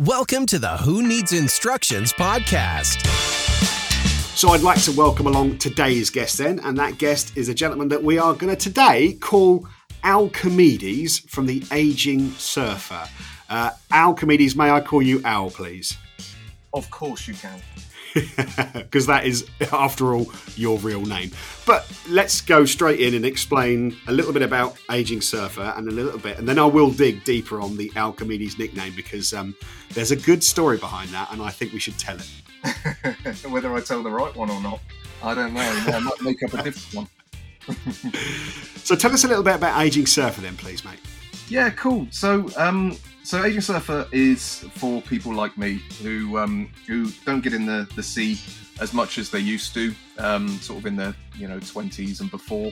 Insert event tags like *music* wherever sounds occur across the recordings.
Welcome to the Who Needs Instructions podcast. So I'd like to welcome along today's guest then, and that guest is a gentleman that we are going to today call Al Comedes from the Aging Surfer. Uh, Al may I call you Al, please? Of course you can. *laughs* Because that is, after all, your real name. But let's go straight in and explain a little bit about Aging Surfer and a little bit, and then I will dig deeper on the Al Comedes nickname because um, there's a good story behind that, and I think we should tell it. *laughs* Whether I tell the right one or not, I don't know. I might make up a different one. *laughs* so tell us a little bit about Aging Surfer then, please, mate. Yeah, cool. So, um, so Aging Surfer is for people like me who um, who don't get in the, the sea as much as they used to, um, sort of in their you know twenties and before,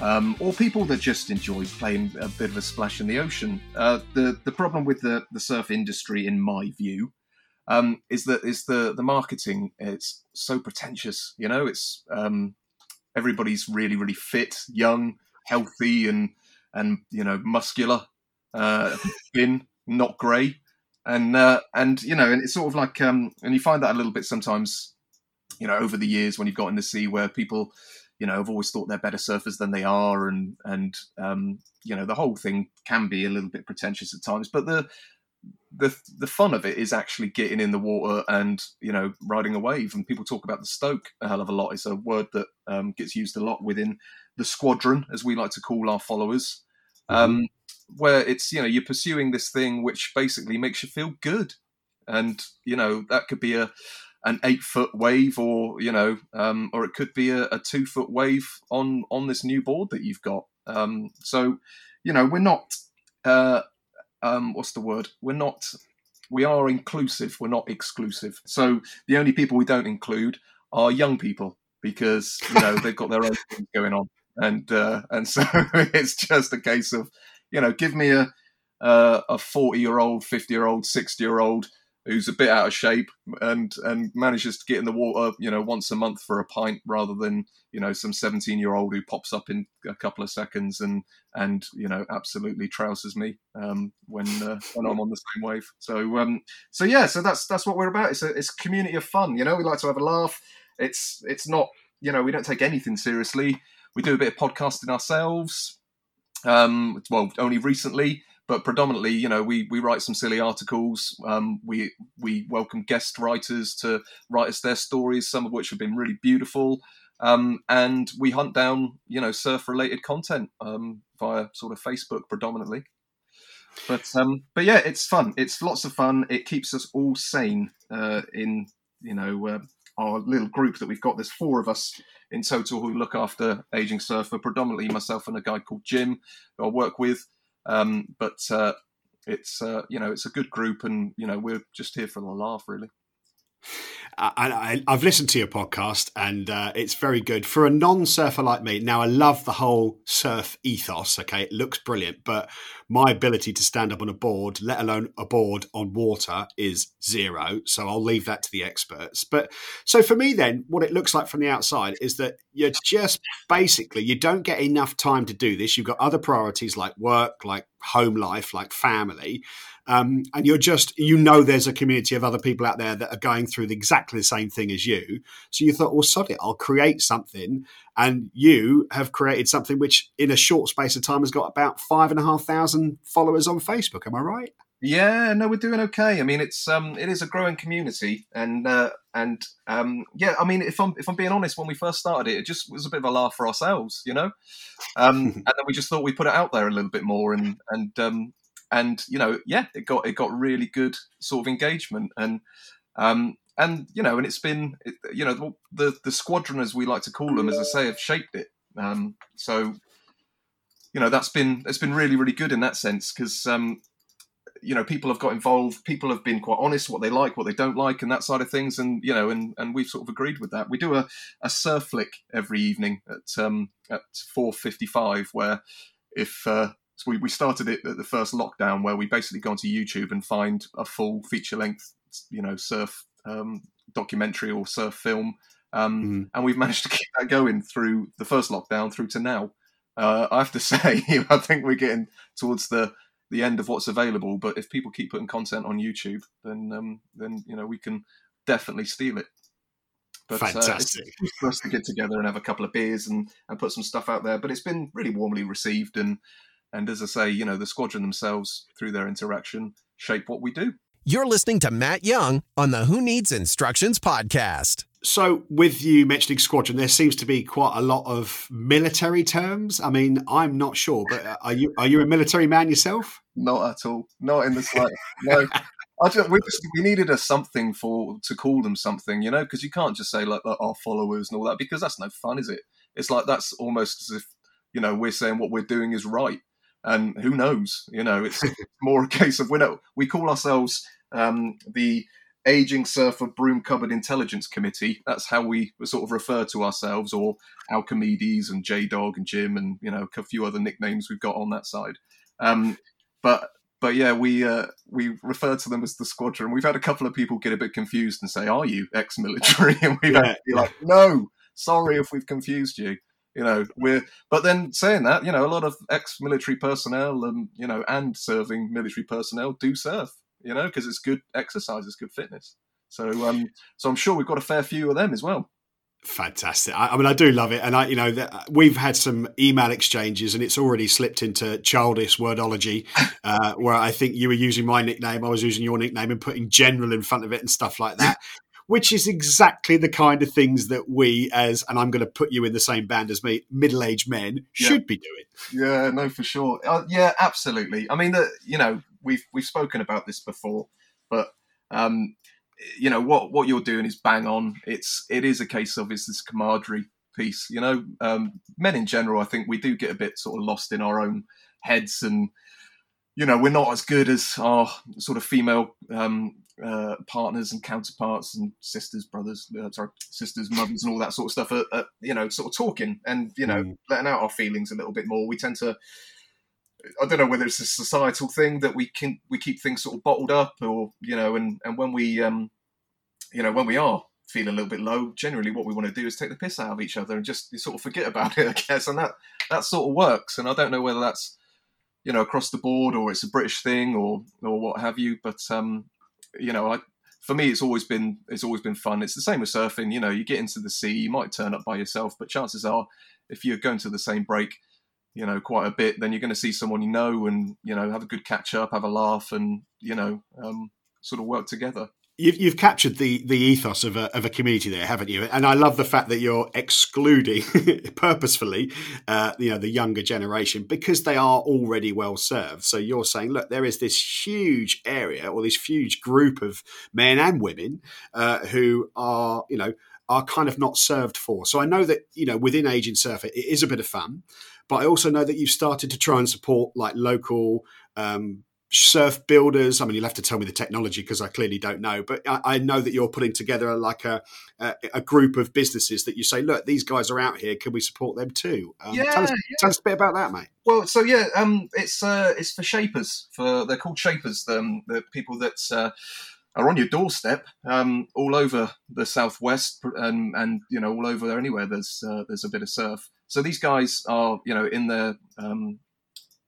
um, or people that just enjoy playing a bit of a splash in the ocean. Uh, the the problem with the, the surf industry, in my view, um, is that is the the marketing. It's so pretentious. You know, it's um, everybody's really really fit, young, healthy, and and you know muscular, uh, thin not grey, and uh, and you know, and it's sort of like, um, and you find that a little bit sometimes, you know, over the years when you've got in the sea where people, you know, have always thought they're better surfers than they are, and and um, you know, the whole thing can be a little bit pretentious at times, but the the the fun of it is actually getting in the water and you know riding a wave. And people talk about the stoke a hell of a lot. It's a word that um, gets used a lot within the squadron, as we like to call our followers. Mm-hmm. Um, where it's you know you're pursuing this thing which basically makes you feel good, and you know that could be a an eight foot wave, or you know, um, or it could be a, a, two foot wave on on this new board that you've got. Um, so, you know, we're not. Uh, um, what's the word? We're not. We are inclusive. We're not exclusive. So the only people we don't include are young people because you know they've got their own things going on, and uh, and so *laughs* it's just a case of you know, give me a a forty year old, fifty year old, sixty year old who's a bit out of shape and and manages to get in the water, you know, once a month for a pint rather than you know some seventeen year old who pops up in a couple of seconds and and you know absolutely trouses me um, when uh, when I'm on the same wave. So um, so yeah, so that's that's what we're about. It's a it's a community of fun. You know, we like to have a laugh. It's it's not you know we don't take anything seriously. We do a bit of podcasting ourselves um, well, only recently, but predominantly, you know, we we write some silly articles. Um, we we welcome guest writers to write us their stories, some of which have been really beautiful. Um, and we hunt down, you know, surf related content um, via sort of Facebook predominantly. But um, but yeah, it's fun. It's lots of fun. It keeps us all sane uh, in you know uh, our little group that we've got. There's four of us in total who look after Aging Surfer, predominantly myself and a guy called Jim, who I work with. Um, but uh, it's uh, you know it's a good group, and you know we're just here for the laugh, really. I, have listened to your podcast and uh, it's very good for a non-surfer like me. Now, I love the whole surf ethos. Okay, it looks brilliant, but my ability to stand up on a board, let alone a board on water, is zero. So I'll leave that to the experts. But so for me, then, what it looks like from the outside is that you're just basically you don't get enough time to do this. You've got other priorities like work, like home life, like family um, and you're just you know there's a community of other people out there that are going through the, exactly the same thing as you. So you thought, well, sod it, I'll create something, and you have created something which, in a short space of time, has got about five and a half thousand followers on Facebook. Am I right? Yeah, no, we're doing okay. I mean, it's um, it is a growing community, and uh, and um, yeah, I mean, if I'm if I'm being honest, when we first started it, it just was a bit of a laugh for ourselves, you know, um, *laughs* and then we just thought we'd put it out there a little bit more, and and um, and you know, yeah, it got it got really good sort of engagement, and um, and you know, and it's been, you know, the the squadron as we like to call them, as I say, have shaped it. Um, so, you know, that's been it's been really really good in that sense because um, you know people have got involved people have been quite honest what they like what they don't like and that side of things. And you know and, and we've sort of agreed with that. We do a, a surf flick every evening at um at 4.55 where if uh, so we, we started it at the first lockdown where we basically go onto YouTube and find a full feature length, you know, surf um, documentary or surf film. Um, mm. And we've managed to keep that going through the first lockdown through to now. Uh, I have to *laughs* say, I think we're getting towards the the end of what's available. But if people keep putting content on YouTube, then um, then you know we can definitely steal it. But, Fantastic. Uh, for us to get together and have a couple of beers and, and put some stuff out there. But it's been really warmly received and and as I say, you know, the squadron themselves through their interaction shape what we do. You're listening to Matt Young on the Who Needs Instructions podcast. So, with you mentioning squadron, there seems to be quite a lot of military terms. I mean, I'm not sure, but uh, are you are you a military man yourself? Not at all. Not in the slightest. *laughs* no. I just, we, just, we needed a something for to call them something, you know, because you can't just say like, like our followers and all that because that's no fun, is it? It's like that's almost as if you know we're saying what we're doing is right, and who knows? You know, it's *laughs* more a case of we know we call ourselves um, the Aging Surfer Broom Cupboard Intelligence Committee. That's how we sort of refer to ourselves, or Alchimedes and J Dog and Jim, and you know a few other nicknames we've got on that side. Um, but but yeah, we uh, we refer to them as the squadron. We've had a couple of people get a bit confused and say, "Are you ex-military?" *laughs* And we've yeah. had to be like, "No, sorry if we've confused you." You know, we're but then saying that, you know, a lot of ex-military personnel and you know and serving military personnel do surf you know, because it's good exercise, it's good fitness. So, um, so I'm sure we've got a fair few of them as well. Fantastic. I, I, mean, I do love it, and I, you know, that we've had some email exchanges, and it's already slipped into childish wordology, *laughs* uh, where I think you were using my nickname, I was using your nickname, and putting general in front of it and stuff like that. Which is exactly the kind of things that we, as and I'm going to put you in the same band as me, middle-aged men, should yeah. be doing. Yeah, no, for sure. Uh, yeah, absolutely. I mean, the, you know, we've we've spoken about this before, but um, you know what what you're doing is bang on. It's it is a case of it's this camaraderie piece. You know, um, men in general, I think we do get a bit sort of lost in our own heads, and you know, we're not as good as our sort of female um, uh, partners and counterparts and sisters, brothers, uh, sorry, sisters, mothers, and all that sort of stuff. Are, are, you know, sort of talking and you know, mm. letting out our feelings a little bit more. We tend to I don't know whether it's a societal thing that we can we keep things sort of bottled up, or you know, and and when we um, you know, when we are feeling a little bit low, generally what we want to do is take the piss out of each other and just sort of forget about *laughs* it, I guess, and that that sort of works. And I don't know whether that's you know across the board or it's a British thing or or what have you, but um, you know, I for me, it's always been it's always been fun. It's the same with surfing. You know, you get into the sea, you might turn up by yourself, but chances are, if you're going to the same break, you know quite a bit, then you're going to see someone you know and you know have a good catch up, have a laugh, and you know um, sort of work together. You've, you've captured the the ethos of a, of a community there, haven't you? And I love the fact that you're excluding *laughs* purposefully, uh, you know, the younger generation because they are already well served. So you're saying, look, there is this huge area or this huge group of men and women uh, who are, you know, are kind of not served for. So I know that you know within Aging Surfer it is a bit of fun, but I also know that you've started to try and support like local um, surf builders. I mean, you'll have to tell me the technology because I clearly don't know. But I, I, know that you're putting together like a, a, a group of businesses that you say, look, these guys are out here. Can we support them too? Um, yeah, tell us, yeah. tell us, a bit about that, mate. Well, so yeah, um, it's uh, it's for shapers. For they're called shapers. Um, the people that uh, are on your doorstep um, all over the southwest and and you know all over there anywhere. There's uh, there's a bit of surf. So these guys are, you know, in their um,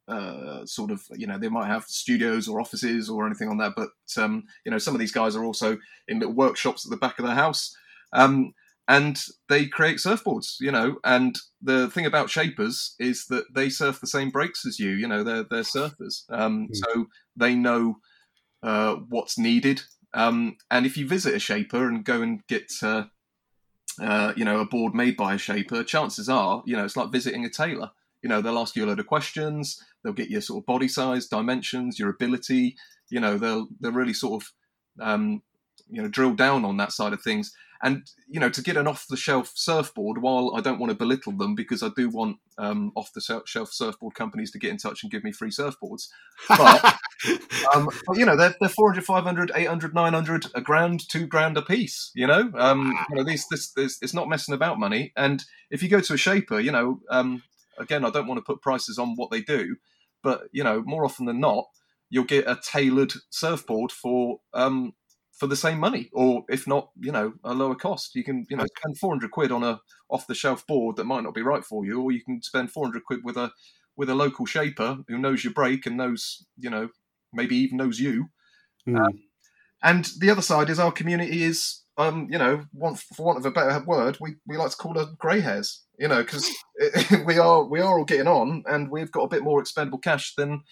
uh, sort of, you know, they might have studios or offices or anything on that, but um, you know, some of these guys are also in little workshops at the back of their house, um, and they create surfboards, you know. And the thing about shapers is that they surf the same breaks as you, you know, they're they're surfers, mm. so they know uh, what's needed. Um, and if you visit a shaper and go and get uh, uh, you know, a board made by a shaper, chances are, you know, it's like visiting a tailor. You know, they'll ask you a load of questions. They'll get your sort of body size, dimensions, your ability. You know, they'll they'll really sort of um, you know drill down on that side of things. And you know, to get an off-the-shelf surfboard, while I don't want to belittle them because I do want um, off-the-shelf surfboard companies to get in touch and give me free surfboards, but, *laughs* um, but you know, they're, they're 400, 500, 800, 900, a grand, two grand a piece. You know, um, you know, these this, this it's not messing about money. And if you go to a shaper, you know, um, again, I don't want to put prices on what they do, but you know, more often than not, you'll get a tailored surfboard for um, for the same money, or if not, you know, a lower cost. You can, you know, spend 400 quid on a off the shelf board that might not be right for you, or you can spend 400 quid with a with a local shaper who knows your break and knows you know maybe even knows you. Mm. Um, and the other side is our community is um, you know, want, for want of a better word, we, we like to call her grey hairs, you know, because *laughs* we are we are all getting on, and we've got a bit more expendable cash than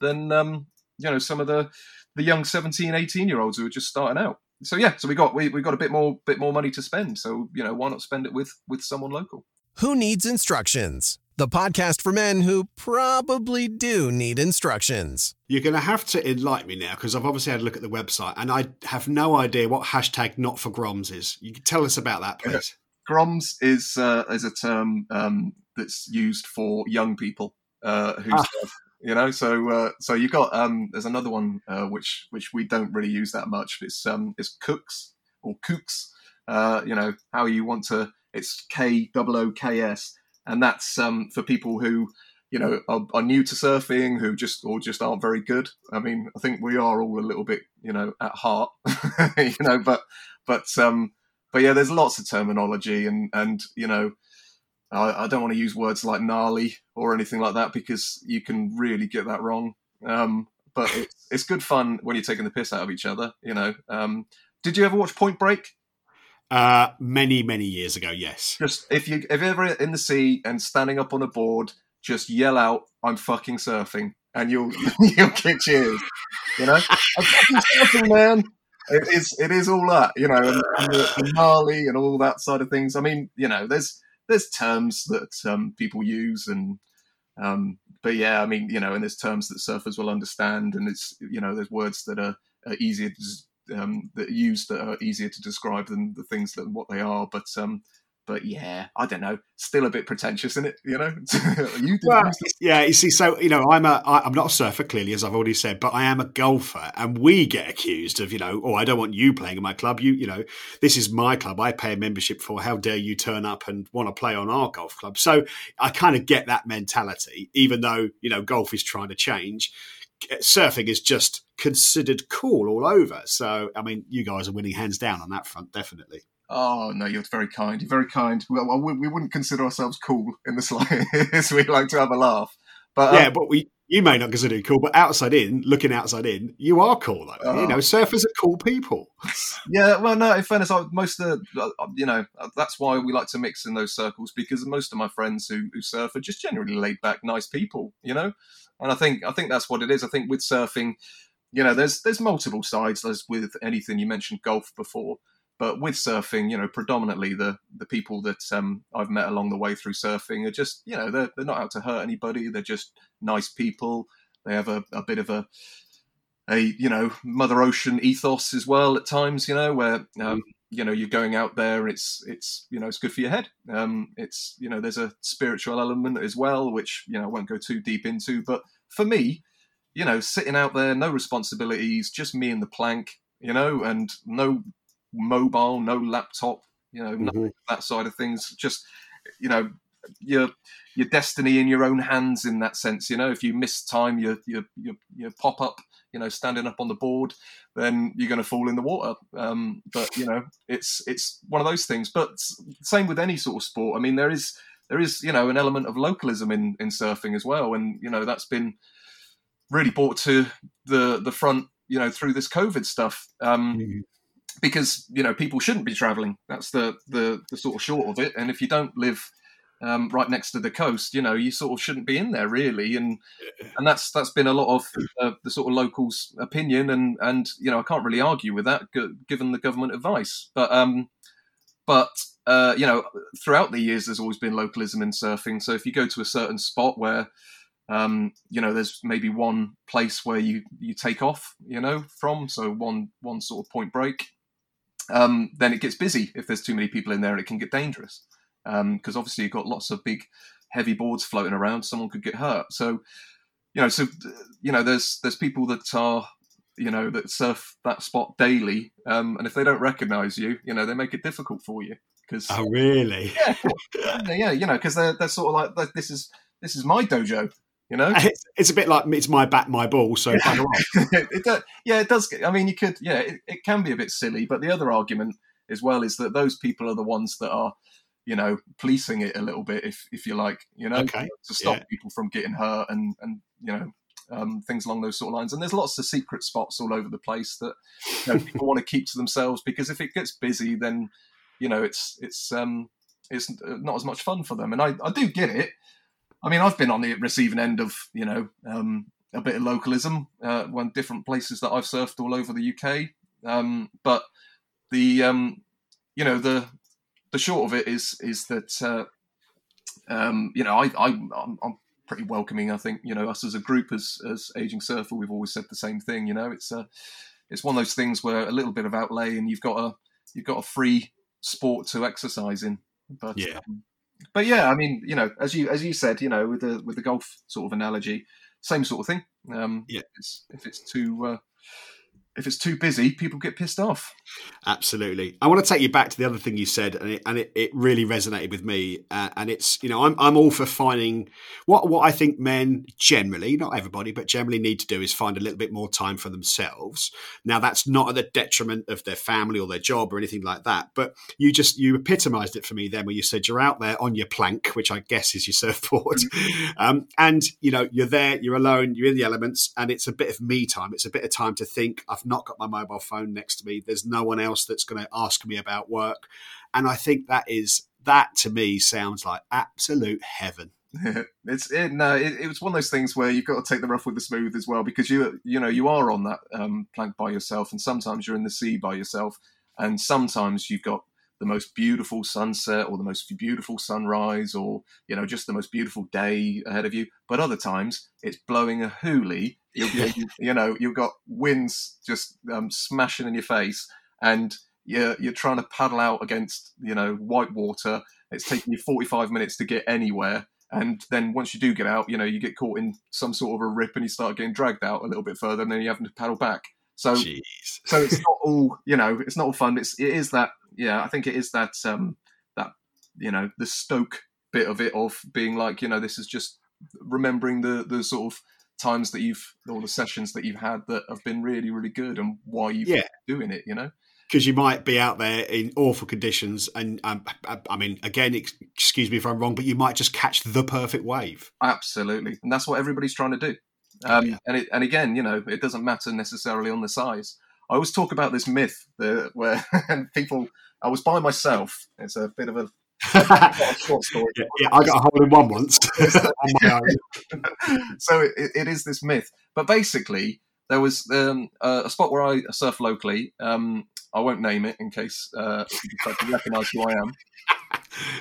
than um, you know some of the the young 17, 18 year olds who are just starting out. So yeah, so we got we we got a bit more bit more money to spend. So you know, why not spend it with with someone local? Who needs instructions? The podcast for men who probably do need instructions. You're going to have to enlighten me now because I've obviously had a look at the website and I have no idea what hashtag not for Groms is. You can tell us about that, please. *laughs* Groms is uh, is a term um, that's used for young people uh, who Ah. serve. You know, so uh, so you got um, there's another one uh, which which we don't really use that much. It's um, it's cooks or kooks. Uh, you know how you want to. It's K O O K S, and that's um, for people who you know are, are new to surfing, who just or just aren't very good. I mean, I think we are all a little bit you know at heart, *laughs* you know, but but um, but yeah, there's lots of terminology, and and you know, I, I don't want to use words like gnarly or anything like that because you can really get that wrong. Um, but it's, it's good fun when you're taking the piss out of each other. You know. Um, did you ever watch Point Break? Uh, many, many years ago, yes. Just if you if you're ever in the sea and standing up on a board, just yell out, "I'm fucking surfing," and you'll *laughs* you'll get cheers. You know, I'm fucking surfing, man. It is it is all that you know, and, and the, gnarly and all that side of things. I mean, you know, there's there's terms that um, people use, and um, but yeah, I mean, you know, and there's terms that surfers will understand, and it's you know, there's words that are, are easier to um, that are used that are easier to describe than the things that what they are. But um, but yeah, I don't know. Still a bit pretentious, isn't it? You know, *laughs* you Well, yeah, you see, so you know, I'm a, I, I'm not a surfer, clearly, as I've already said, but I am a golfer, and we get accused of, you know, oh, I don't want you playing in my club. You, you know, this is my club. I pay a membership for. How dare you turn up and want to play on our golf club? So I kind of get that mentality, even though you know golf is trying to change. Surfing is just considered cool all over. So I mean, you guys are winning hands down on that front, definitely. Oh no, you're very kind. You're very kind. Well, we, we wouldn't consider ourselves cool in the *laughs* slightest. we like to have a laugh, but um, yeah, but we you may not consider it cool, but outside in, looking outside in, you are cool though. Oh. You know, surfers are cool people. *laughs* Yeah, well, no. In fairness, I, most of the, uh, you know, that's why we like to mix in those circles because most of my friends who, who surf are just generally laid back, nice people, you know. And I think I think that's what it is. I think with surfing, you know, there's there's multiple sides as with anything. You mentioned golf before, but with surfing, you know, predominantly the the people that um, I've met along the way through surfing are just, you know, they're they're not out to hurt anybody. They're just nice people. They have a, a bit of a a you know mother ocean ethos as well at times you know where um, you know you're going out there it's it's you know it's good for your head um, it's you know there's a spiritual element as well which you know I won't go too deep into but for me you know sitting out there no responsibilities just me and the plank you know and no mobile no laptop you know nothing that side of things. Just you know your your destiny in your own hands in that sense you know. If you miss time you you you, you pop up you know standing up on the board then you're going to fall in the water. Um, but you know it's it's one of those things. But same with any sort of sport. I mean there is there is you know an element of localism in in surfing as well. And you know that's been really brought to the the front you know through this covid stuff um, because you know people shouldn't be traveling. That's the the the sort of short of it. And if you don't live um, right next to the coast, you know, you sort of shouldn't be in there really, and and that's that's been a lot of uh, the sort of locals' opinion, and and you know, I can't really argue with that g- given the government advice, but um, but uh, you know, throughout the years, there's always been localism in surfing. So if you go to a certain spot where um, you know, there's maybe one place where you you take off, you know, from, so one one sort of point break, um, then it gets busy if there's too many people in there, and it can get dangerous. Because obviously you've got lots of big heavy boards floating around. Someone could get hurt. So you know so you know there's there's people that are you know that surf that spot daily. Um, and if they don't recognize you you know they make it difficult for you because Oh, really? yeah yeah you know because they're, they're sort of like like, this is this is my dojo you know It's, a bit like it's my bat, my ball. So off. *laughs* it does, yeah, it does. I mean, you could, yeah, it, it can be a bit silly, but the other argument as well is that those people are the ones that are, you know, policing it a little bit, if if you like, you know, Okay. to stop Yeah. people from getting hurt and and you know. Um, things along those sort of lines, and there's lots of secret spots all over the place that you know, people want to keep to themselves because if it gets busy, then you know it's it's um, it's not as much fun for them. And I, I do get it. I mean, I've been on the receiving end of you know um, a bit of localism uh, when different places that I've surfed all over the UK. Um, but the um, you know the the short of it is is that uh, um, you know I, I I'm, I'm pretty welcoming. I think you know us as a group as as aging surfer, we've always said the same thing. You know, it's a it's one of those things where a little bit of outlay and you've got a you've got a free sport to exercise in. But Yeah. um, but yeah, I mean, you know, as you as you said, you know, with the with the golf sort of analogy, same sort of thing. Um, Yeah. it's, if it's too uh, if it's too busy, people get pissed off. Absolutely. I want to take you back to the other thing you said, and it, and it, it really resonated with me. Uh, and it's, you know, I'm, I'm all for finding what, what I think men generally, not everybody, but generally need to do is find a little bit more time for themselves. Now, that's not at the detriment of their family or their job or anything like that. But you just, you epitomized it for me then when you said you're out there on your plank, which I guess is your *laughs* surfboard. Um, and, you know, you're there, you're alone, you're in the elements, and it's a bit of me time. It's a bit of time to think. I've not got my mobile phone next to me. There's no one else that's going to ask me about work. And I think that is, that to me sounds like absolute heaven. *laughs* it's it, no, it, it was one of those things where you've got to take the rough with the smooth as well because you you know you are on that um, plank by yourself, and sometimes you're in the sea by yourself, and sometimes you've got the most beautiful sunset or the most beautiful sunrise or you know just the most beautiful day ahead of you. But other times it's blowing a hoolie. You'll be, you know you've got winds just um, smashing in your face, and you're you're trying to paddle out against you know white water. It's taking you 45 minutes to get anywhere and then once you do get out, you know, you get caught in some sort of a rip and you start getting dragged out a little bit further, and then you having to paddle back. So, Jeez. so it's not all, you know, it's not all fun. It's it is that, yeah, I think it is that, um, that you know, the stoke bit of it of being like, you know, this is just remembering the the sort of times that you've or the sessions that you've had that have been really really good and why you've Yeah. doing it, you know. because you might be out there in awful conditions, and um, I, I mean, again, ex- excuse me if I'm wrong, but you might just catch the perfect wave. Absolutely, and that's what everybody's trying to do. Um, Yeah. And it, and again, you know, it doesn't matter necessarily on the size. I always talk about this myth that where and *laughs* people. I was by myself. It's a bit of a, *laughs* yeah, yeah, I got a hole in one once *laughs* *laughs* on my own. so it, it is this myth, but basically there was um, a, a spot where I surf locally. Um, I won't name it in case uh, you can recognise who I am.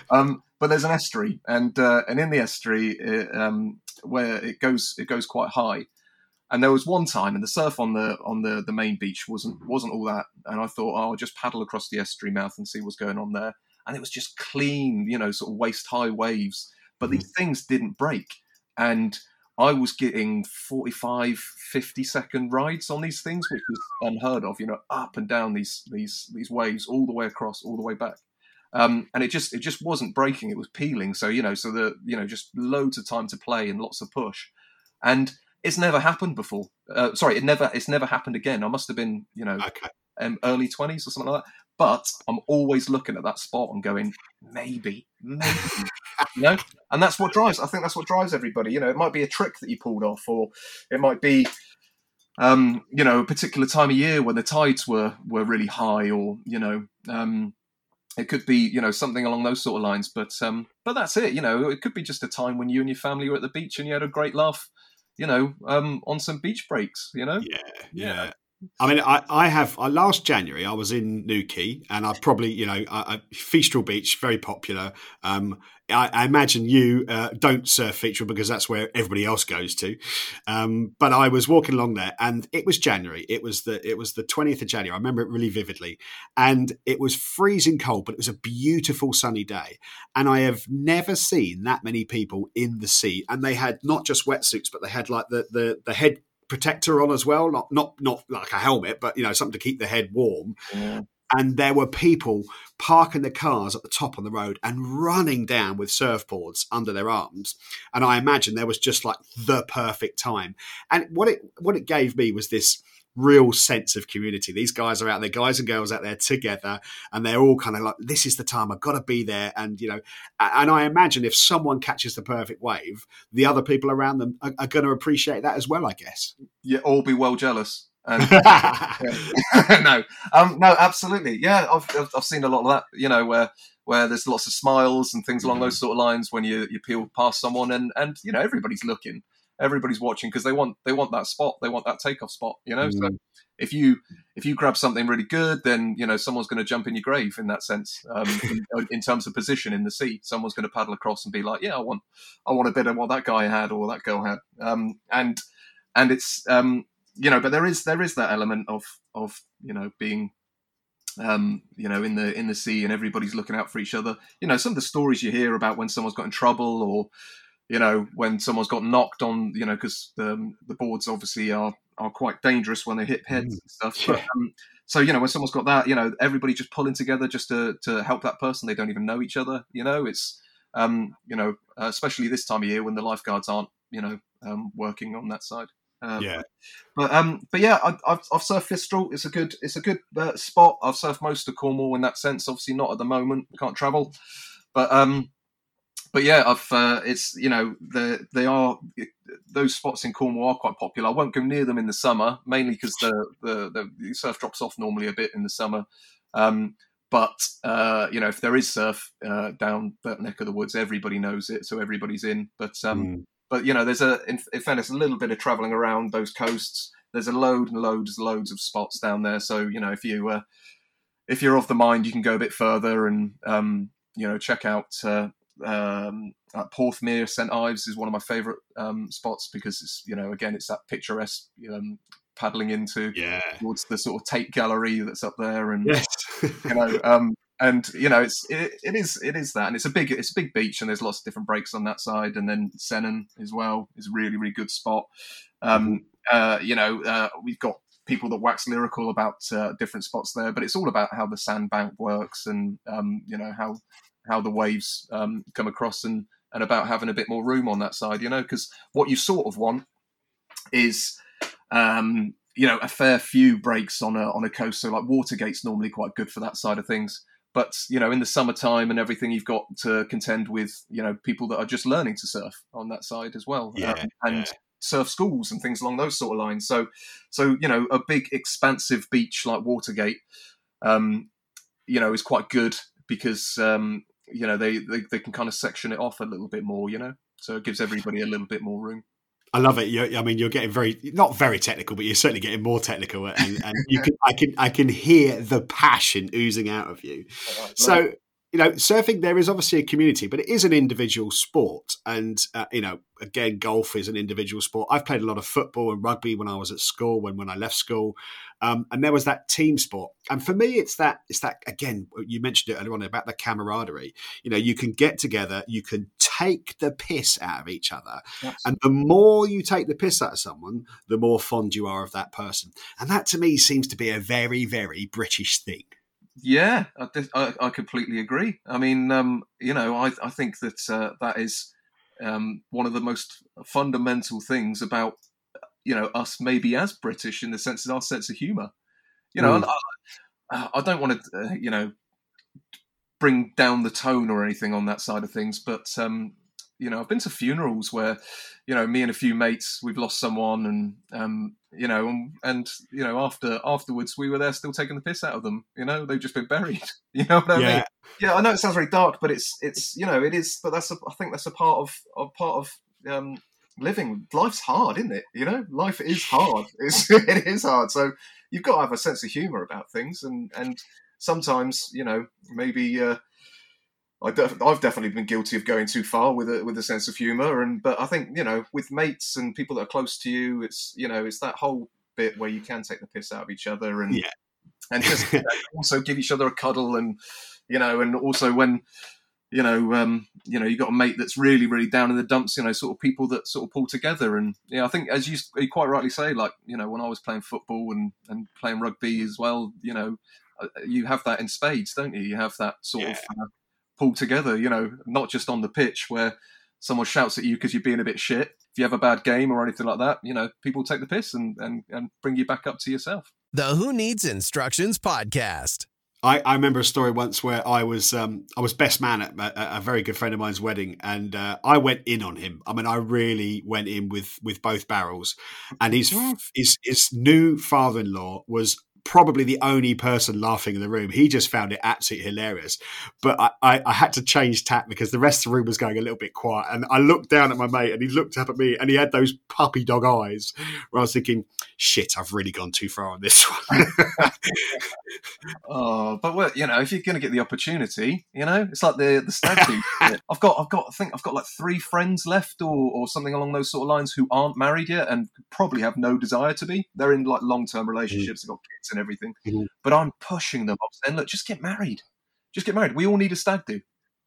Um, but there's an estuary, and uh, and in the estuary, it, um, where it goes it goes quite high. And there was one time, and the surf on the on the, the main beach wasn't wasn't all that. And I thought, oh, I'll just paddle across the estuary mouth and see what's going on there. And it was just clean, you know, sort of waist high waves. But these things didn't break, and I was getting 45, 50 second rides on these things, which was unheard of. You know, up and down these these these waves, all the way across, all the way back um, and it just it just wasn't breaking; it was peeling. So you know, so the you know just loads of time to play and lots of push, and it's never happened before. Uh, sorry, it never it's never happened again. I must have been you know Okay. um, early twenties or something like that. But I'm always looking at that spot and going, maybe, maybe, you know. And that's what drives. I think that's what drives everybody. You know, it might be a trick that you pulled off, or it might be um, you know, a particular time of year when the tides were were really high, or you know, um, it could be you know something along those sort of lines. But um, but that's it. You know, it could be just a time when you and your family were at the beach and you had a great laugh. You know, um, on some beach breaks. You know, Yeah, Yeah. yeah. I mean, I, I have. I, last January, I was in Newquay, and I probably, you know, I, Fistral Beach, very popular. Um, I, I imagine you uh, don't surf Feastrel because that's where everybody else goes to. Um, but I was walking along there, and it was January. It was the it was the twentieth of January. I remember it really vividly, and it was freezing cold, but it was a beautiful sunny day. And I have never seen that many people in the sea, and they had not just wetsuits, but they had like the the the head protector on as well not not not like a helmet but you know something to keep the head warm. Yeah. and there were people parking the cars at the top of the road and running down with surfboards under their arms. And i imagine there was just like the perfect time. And what it what it gave me was this real sense of community. These guys are out there, guys and girls out there together, and they're all kind of like, "This is the time I've got to be there." And you know, and I imagine if someone catches the perfect wave, the other people around them are, are going to appreciate that as well. I guess. Yeah, all be well jealous. And, *laughs* *laughs* no, um, no, absolutely. Yeah, I've, I've seen a lot of that. You know, where where there's lots of smiles and things along mm-hmm. those sort of lines when you you peel past someone, and and you know everybody's looking, everybody's watching because they want they want that spot, they want that takeoff spot. You know, mm-hmm. so if you if you grab something really good, then you know someone's going to jump in your grave in that sense. Um, *laughs* in, in, terms of position in the sea, someone's going to paddle across and be like, "Yeah, I want I want a bit of what that guy had or that girl had." Um, and and it's um, you know, but there is there is that element of of you know being um, you know, in the in the sea, and everybody's looking out for each other. You know, some of the stories you hear about when someone's got in trouble, or you know, when someone's got knocked on, you know, because the the boards obviously are are quite dangerous when they hit heads mm. and stuff. But, um, so you know, when someone's got that, you know, everybody just pulling together just to to help that person. They don't even know each other. You know, it's um, you know, uh, especially this time of year when the lifeguards aren't, you know, um, working on that side. Um, yeah, but um, but yeah, I, have I've surfed Fistral. It's a good it's a good uh, spot. I've surfed most of Cornwall in that sense. Obviously, not at the moment. Can't travel, but um, but yeah, I've uh, it's you know the they are those spots in Cornwall are quite popular. I won't go near them in the summer, mainly because the, the, the surf drops off normally a bit in the summer. Um, but uh, you know, if there is surf uh, down that neck of the woods, everybody knows it, so everybody's in. But um, mm. But you know, there's a in, in fairness a little bit of travelling around those coasts. There's a load and loads, loads of spots down there. So you know, if you uh, if you're of the mind, you can go a bit further and um, you know check out uh, um, Porthmeor St Ives is one of my favourite um, spots because it's you know again it's that picturesque um, paddling into yeah. towards the sort of Tate Gallery that's up there and yes. *laughs* you know um, and you know it's it, it is it is that and it's a big it's a big beach and there's lots of different breaks on that side and then Sennen as well is a really really good spot um, mm-hmm. uh, you know uh, we've got people that wax lyrical about uh, different spots there but it's all about how the sandbank works and um, you know how how the waves um, come across and and about having a bit more room on that side you know because what you sort of want is um, you know a fair few breaks on a on a coast. So like watergate's normally quite good for that side of things. But you know in the summertime and everything you've got to contend with you know people that are just learning to surf on that side as well yeah, um, and yeah. surf schools and things along those sort of lines. So so you know a big expansive beach like watergate um, you know is quite good because um, you know they, they they can kind of section it off a little bit more you know so it gives everybody a little bit more room I love it. You're, I mean, you're getting very not very technical, but you're certainly getting more technical, and, and you *laughs* can I can I can hear the passion oozing out of you. Oh, so you know, surfing there is obviously a community, but it is an individual sport, and uh, you know, again, golf is an individual sport. I've played a lot of football and rugby when I was at school, when when I left school, um, and there was that team sport. And for me, it's that it's that again. You mentioned it earlier on about the camaraderie. You know, you can get together, you can take the piss out of each other, yes. and the more you take the piss out of someone, the more fond you are of that person. And that to me seems to be a very very British thing. Yeah, I, I, completely agree. I mean, um, you know, I, I think that uh, that is um, one of the most fundamental things about you know us maybe as British in the sense of our sense of humour. You know, mm. I, I, don't want to uh, you know bring down the tone or anything on that side of things, but um, you know, I've been to funerals where, you know, me and a few mates, we've lost someone, and um, you know, and, and, you know, after afterwards, we were there still taking the piss out of them. You know, they've just been buried. *laughs* You know what I yeah. mean? Yeah, I know it sounds very dark, but it's it's you know, it is. But that's a, I think that's a part of, of part of um, living. Life's hard, isn't it? You know, life is hard. *laughs* It's, it is hard. So you've got to have a sense of humour about things, and and sometimes you know maybe. Uh, I def- I've definitely been guilty of going too far with a with a sense of humour, and but I think you know with mates and people that are close to you, it's you know it's that whole bit where you can take the piss out of each other and yeah. and just *laughs* also give each other a cuddle and you know and also when you know um, you know you got a mate that's really really down in the dumps, you know sort of people that sort of pull together and yeah I think as you, you quite rightly say like you know when I was playing football and and playing rugby as well, you know uh, you have that in spades, don't you? You have that sort yeah. of uh, pull together. You know, not just on the pitch where someone shouts at you because you're being a bit shit, if you have a bad game or anything like that, you know, people take the piss and, and, and bring you back up to yourself. The Who Needs Instructions podcast. I, I remember a story once where I was um, I was best man at a, a very good friend of mine's wedding, and uh, I went in on him. I mean, I really went in with with both barrels. And his his his new father in law was probably the only person laughing in the room. He just found it absolutely hilarious. But I, I, I, had to change tack because the rest of the room was going a little bit quiet. And I looked down at my mate and he looked up at me and he had those puppy dog eyes where I was thinking, shit, I've really gone too far on this one. *laughs* oh, but well, you know, if you're going to get the opportunity, you know, it's like the the stag. *laughs* I've got, I've got, I think I've got like three friends left, or or something along those sort of lines, who aren't married yet and probably have no desire to be. They're in like long term relationships, mm. they've got kids and everything. Mm-hmm. But I'm pushing them. I'm saying, look, just get married. Just get married. We all need a stag do.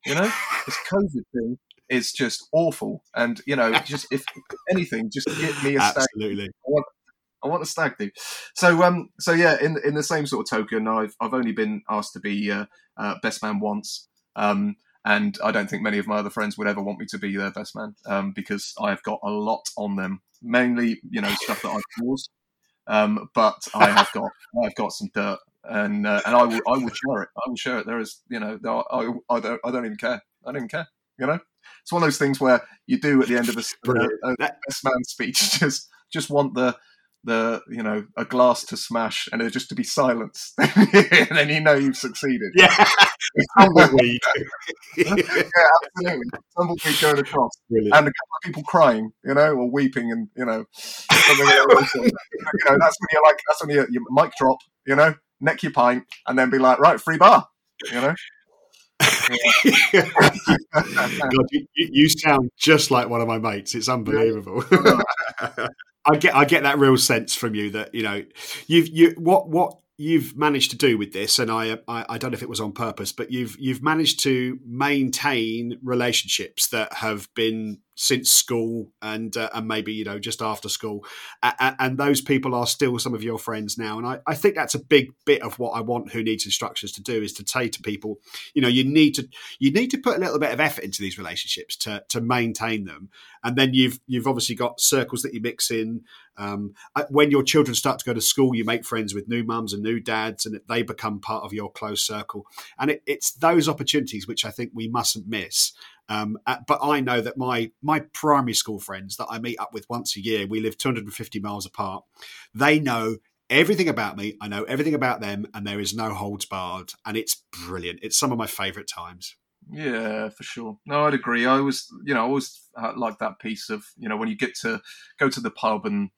You know, this *laughs* COVID thing is just awful. And you know, just if anything, just get me a stag. Absolutely. I want, I want a stag do. So um, so yeah, in in the same sort of token, I've I've only been asked to be uh, uh, best man once. Um, and I don't think many of my other friends would ever want me to be their best man um, because I've got a lot on them. Mainly, you know, stuff that I've caused, um, but *laughs* I have got I've got some dirt, and uh, and I will I will share it. I will share it. There is you know I, I don't I don't even care. I don't even care. You know, it's one of those things where you do at the end of a, a, a best man speech *laughs* just just want the the you know a glass to smash and it just to be silenced *laughs* and then you know you've succeeded yeah tumbleweed *laughs* yeah absolutely tumbleweed going across Brilliant. and a couple of people crying you know or weeping and you know something else. you know that's when you're like that's when you, you mic drop you know neck your pint and then be like right free bar you know *laughs* God, you, you, sound just like one of my mates. It's unbelievable. I get I get that real sense from you that you know you've you what what you've managed to do with this, and I, I, I don't know if it was on purpose, but you've you've managed to maintain relationships that have been since school and uh, and maybe you know just after school, and, and, those people are still some of your friends now, and I, I think that's a big bit of what I want who needs instructions to do is to say to people, you know, you need to you need to put a little bit of effort into these relationships to to maintain them, and then you've you've obviously got circles that you mix in. Um, when your children start to go to school, you make friends with new mums and new dads, and they become part of your close circle. And it, it's those opportunities which I think we mustn't miss. Um, uh, but I know that my my primary school friends that I meet up with once a year, we live 250 miles apart. They know everything about me. I know everything about them, and there is no holds barred, and it's brilliant. It's some of my favourite times. Yeah, for sure. No, I'd agree. I always, you know, I always uh, like that piece of, you know, when you get to go to the pub and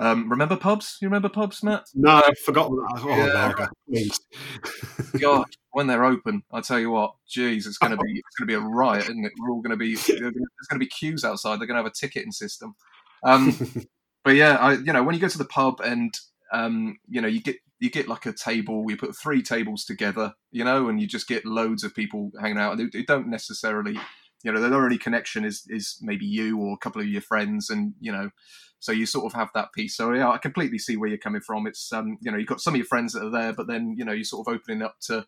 um, remember pubs? You remember pubs, Matt? No, I've forgot. Oh, yeah. *laughs* God, when they're open, I tell you what, geez, it's going to be it's going to be a riot, isn't it? We're all going to be *laughs* there's going to be queues outside. They're going to have a ticketing system. Um, *laughs* but yeah, I, you know, when you go to the pub and um, you know you get you get like a table, you put three tables together, you know, and you just get loads of people hanging out, and they, they don't necessarily, you know, the only connection is is maybe you or a couple of your friends, and you know so you sort of have that piece. So yeah, I completely see where you're coming from. It's um, you know, you've got some of your friends that are there, but then you know, you're sort of opening up to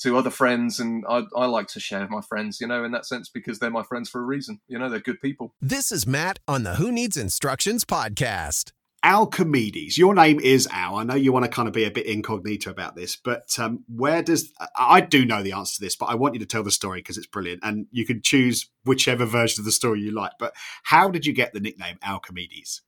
to other friends and I, I like to share my friends you know in that sense because they're my friends for a reason you know they're good people this is matt on the who needs instructions podcast Alcimedes, your name is Al. I know you want to kind of be a bit incognito about this, but um, where does I do know the answer to this, but I want you to tell the story because it's brilliant, and you can choose whichever version of the story you like. But how did you get the nickname Alcimedes?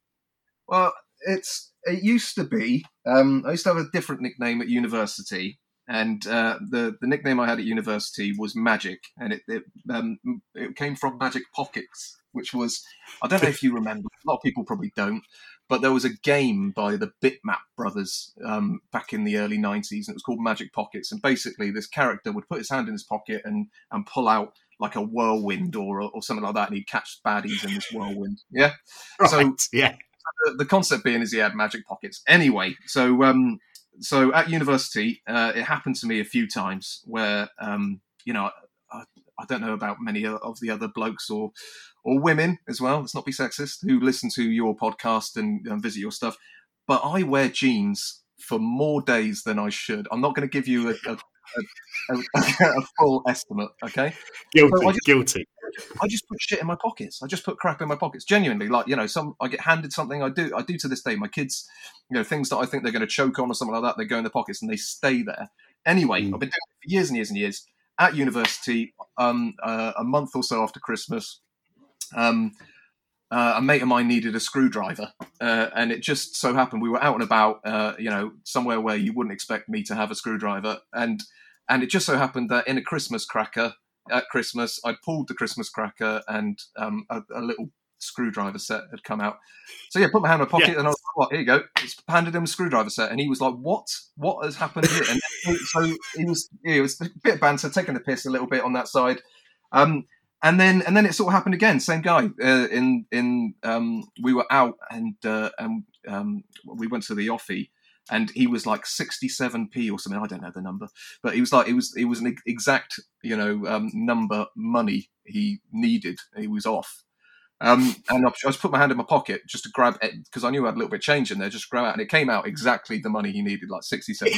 Well, it's it used to be. Um, I used to have a different nickname at university, and uh, the the nickname I had at university was Magic, and it it, um, it came from Magic Pockets, which was I don't know if you remember. A lot of people probably don't, but there was a game by the Bitmap brothers um, back in the early '90s, and it was called Magic Pockets. And basically, this character would put his hand in his pocket and and pull out like a whirlwind or or something like that, and he'd catch baddies in this whirlwind. Yeah, *laughs* right. so yeah the, the, concept being is he had magic pockets. Anyway, so um, so at university, uh, it happened to me a few times where um, you know I, I, don't know about many of the other blokes or or women as well. Let's not be sexist who listen to your podcast and, and visit your stuff, but I wear jeans for more days than I should. I'm not going to give you a, a, a, a, *laughs* full estimate. Okay, guilty, so just, guilty. I just put shit in my pockets. I just put crap in my pockets. Genuinely, like you know, some I get handed something. I do. I do to this day. My kids, you know, things that I think they're going to choke on or something like that, they go in the pockets and they stay there. Anyway, mm. I've been doing it for years and years and years. At university, um, uh, a month or so after Christmas, um, uh, a mate of mine needed a screwdriver, uh, and it just so happened we were out and about, uh, you know, somewhere where you wouldn't expect me to have a screwdriver, and and it just so happened that in a Christmas cracker at Christmas, I pulled the Christmas cracker and um, a, a, little screwdriver set had come out. So yeah, put my hand in my pocket and I was like, "What? Here you go." Just handed him a screwdriver set, and he was like, "What? What has happened here?" And so he was, yeah, it was a bit of banter, taking the piss a little bit on that side. Um, and then and then it sort of happened again. Same guy uh, in in um, we were out and uh, and um, we went to the offie and he was like 67p or something. I don't know the number, but he was like it was it was an exact you know um, number money he needed. He was off. Um, and I just put my hand in my pocket just to grab it because I knew I had a little bit of change in there. Just grab out, and it came out exactly the money he needed, like sixty-seven.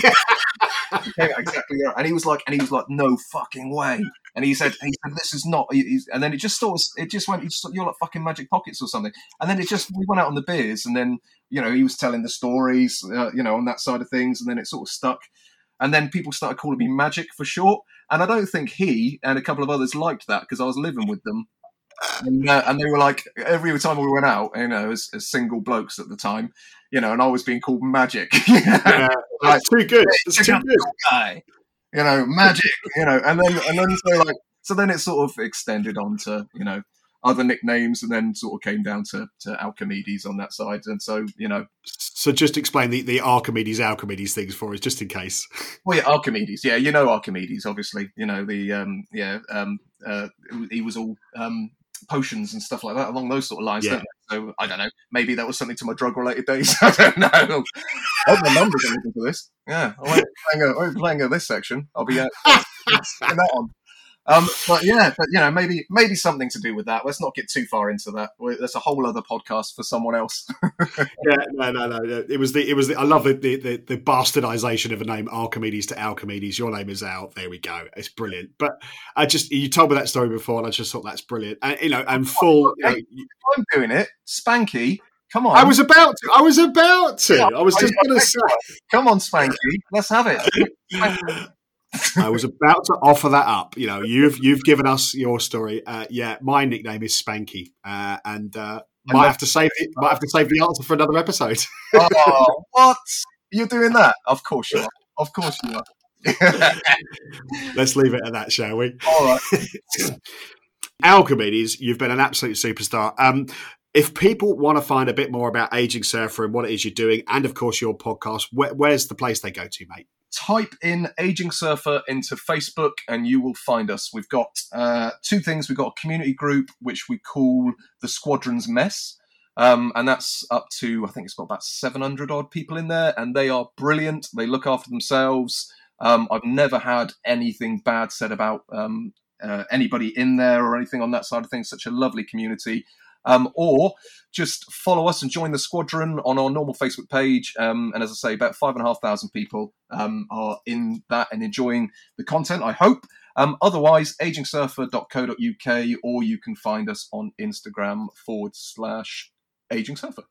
came out exactly right, and he was like, and he was like, "No fucking way!" And he said, he said, "This is not." and then it just sort of, it just went. You're like fucking magic pockets or something. And then it just, we went out on the beers, and then you know he was telling the stories, uh, you know, on that side of things, and then it sort of stuck. And then people started calling me Magic for short. And I don't think he and a couple of others liked that because I was living with them and, uh, and they were like every time we went out, you know, as, as, single blokes at the time, you know, and I was being called magic. *laughs* yeah, like, too good. It's too good. Guy, you know, magic. You know, and then and then so like so then it sort of extended on to you know other nicknames, and then sort of came down to, to Alchemedes on that side. And so, you know. So just explain the, the Archimedes, Alchemedes things for us, just in case. Well, yeah, Archimedes. Yeah, you know Archimedes, obviously. You know, the, um, yeah, um, uh, he was all um, potions and stuff like that along those sort of lines. Yeah. So I don't know. Maybe that was something to my drug related days. *laughs* I don't know. I *laughs* hope my numbers are looking for this. Yeah, I won't playing, a, I won't playing a this section. I'll be uh, *laughs* that on. Um, but yeah, but you know, maybe maybe something to do with that. Let's not get too far into that. That's a whole other podcast for someone else. *laughs* yeah, no, no, no. It was the it was the. I love the, the the, bastardization of a name, Archimedes to Alchemedes. Your name is out. There we go. It's brilliant. But I just you told me that story before, and I just thought that's brilliant. And you know, and full. You know, I'm doing it. Spanky, Come on. I was about to. I was about to. Yeah, I was just going to say. Come on, Spanky. Let's have it. *laughs* I was about to offer that up. You know, you've you've given us your story. Uh, yeah, my nickname is Spanky, uh, and uh, might have to save it, might have to save the answer for another episode. oh, *laughs* what? You're doing that? Of course you are. Of course you are. *laughs* Let's leave it at that, shall we? All right. *laughs* Alchemedes, you've been an absolute superstar. Um, if people want to find a bit more about Aging Surfer and what it is you're doing, and of course your podcast, where, where's the place they go to, mate? Type in Aging Surfer into Facebook and you will find us. We've got uh, two things. We've got a community group which we call the Squadron's Mess. Um, and that's up to, I think it's got about 700 odd people in there, and they are brilliant. They look after themselves. Um, I've never had anything bad said about um, uh, anybody in there or anything on that side of things. Such a lovely community. Um, or just follow us and join the squadron on our normal Facebook page. Um, and as I say, about five and a half thousand people um, are in that and enjoying the content, I hope. Um, otherwise, agingsurfer.co.uk, or you can find us on Instagram forward slash aging surfer.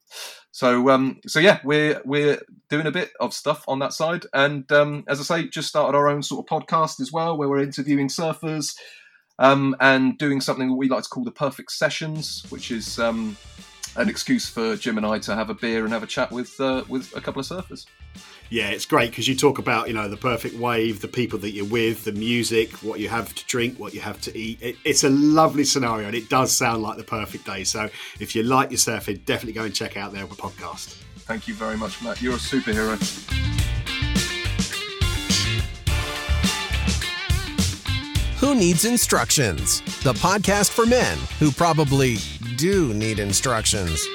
So, um, so yeah, we're we're doing a bit of stuff on that side, and um, as I say, just started our own sort of podcast as well, where we're interviewing surfers, um, and doing something that we like to call the perfect sessions, which is um, an excuse for Jim and I to have a beer and have a chat with uh, with a couple of surfers. Yeah, it's great because you talk about you know the perfect wave, the people that you're with, the music, what you have to drink, what you have to eat. It, it's a lovely scenario, and it does sound like the perfect day. So if you like your surfing, definitely go and check out their podcast. Thank you very much, Matt. You're a superhero. Who Needs Instructions? The podcast for men who probably do need instructions.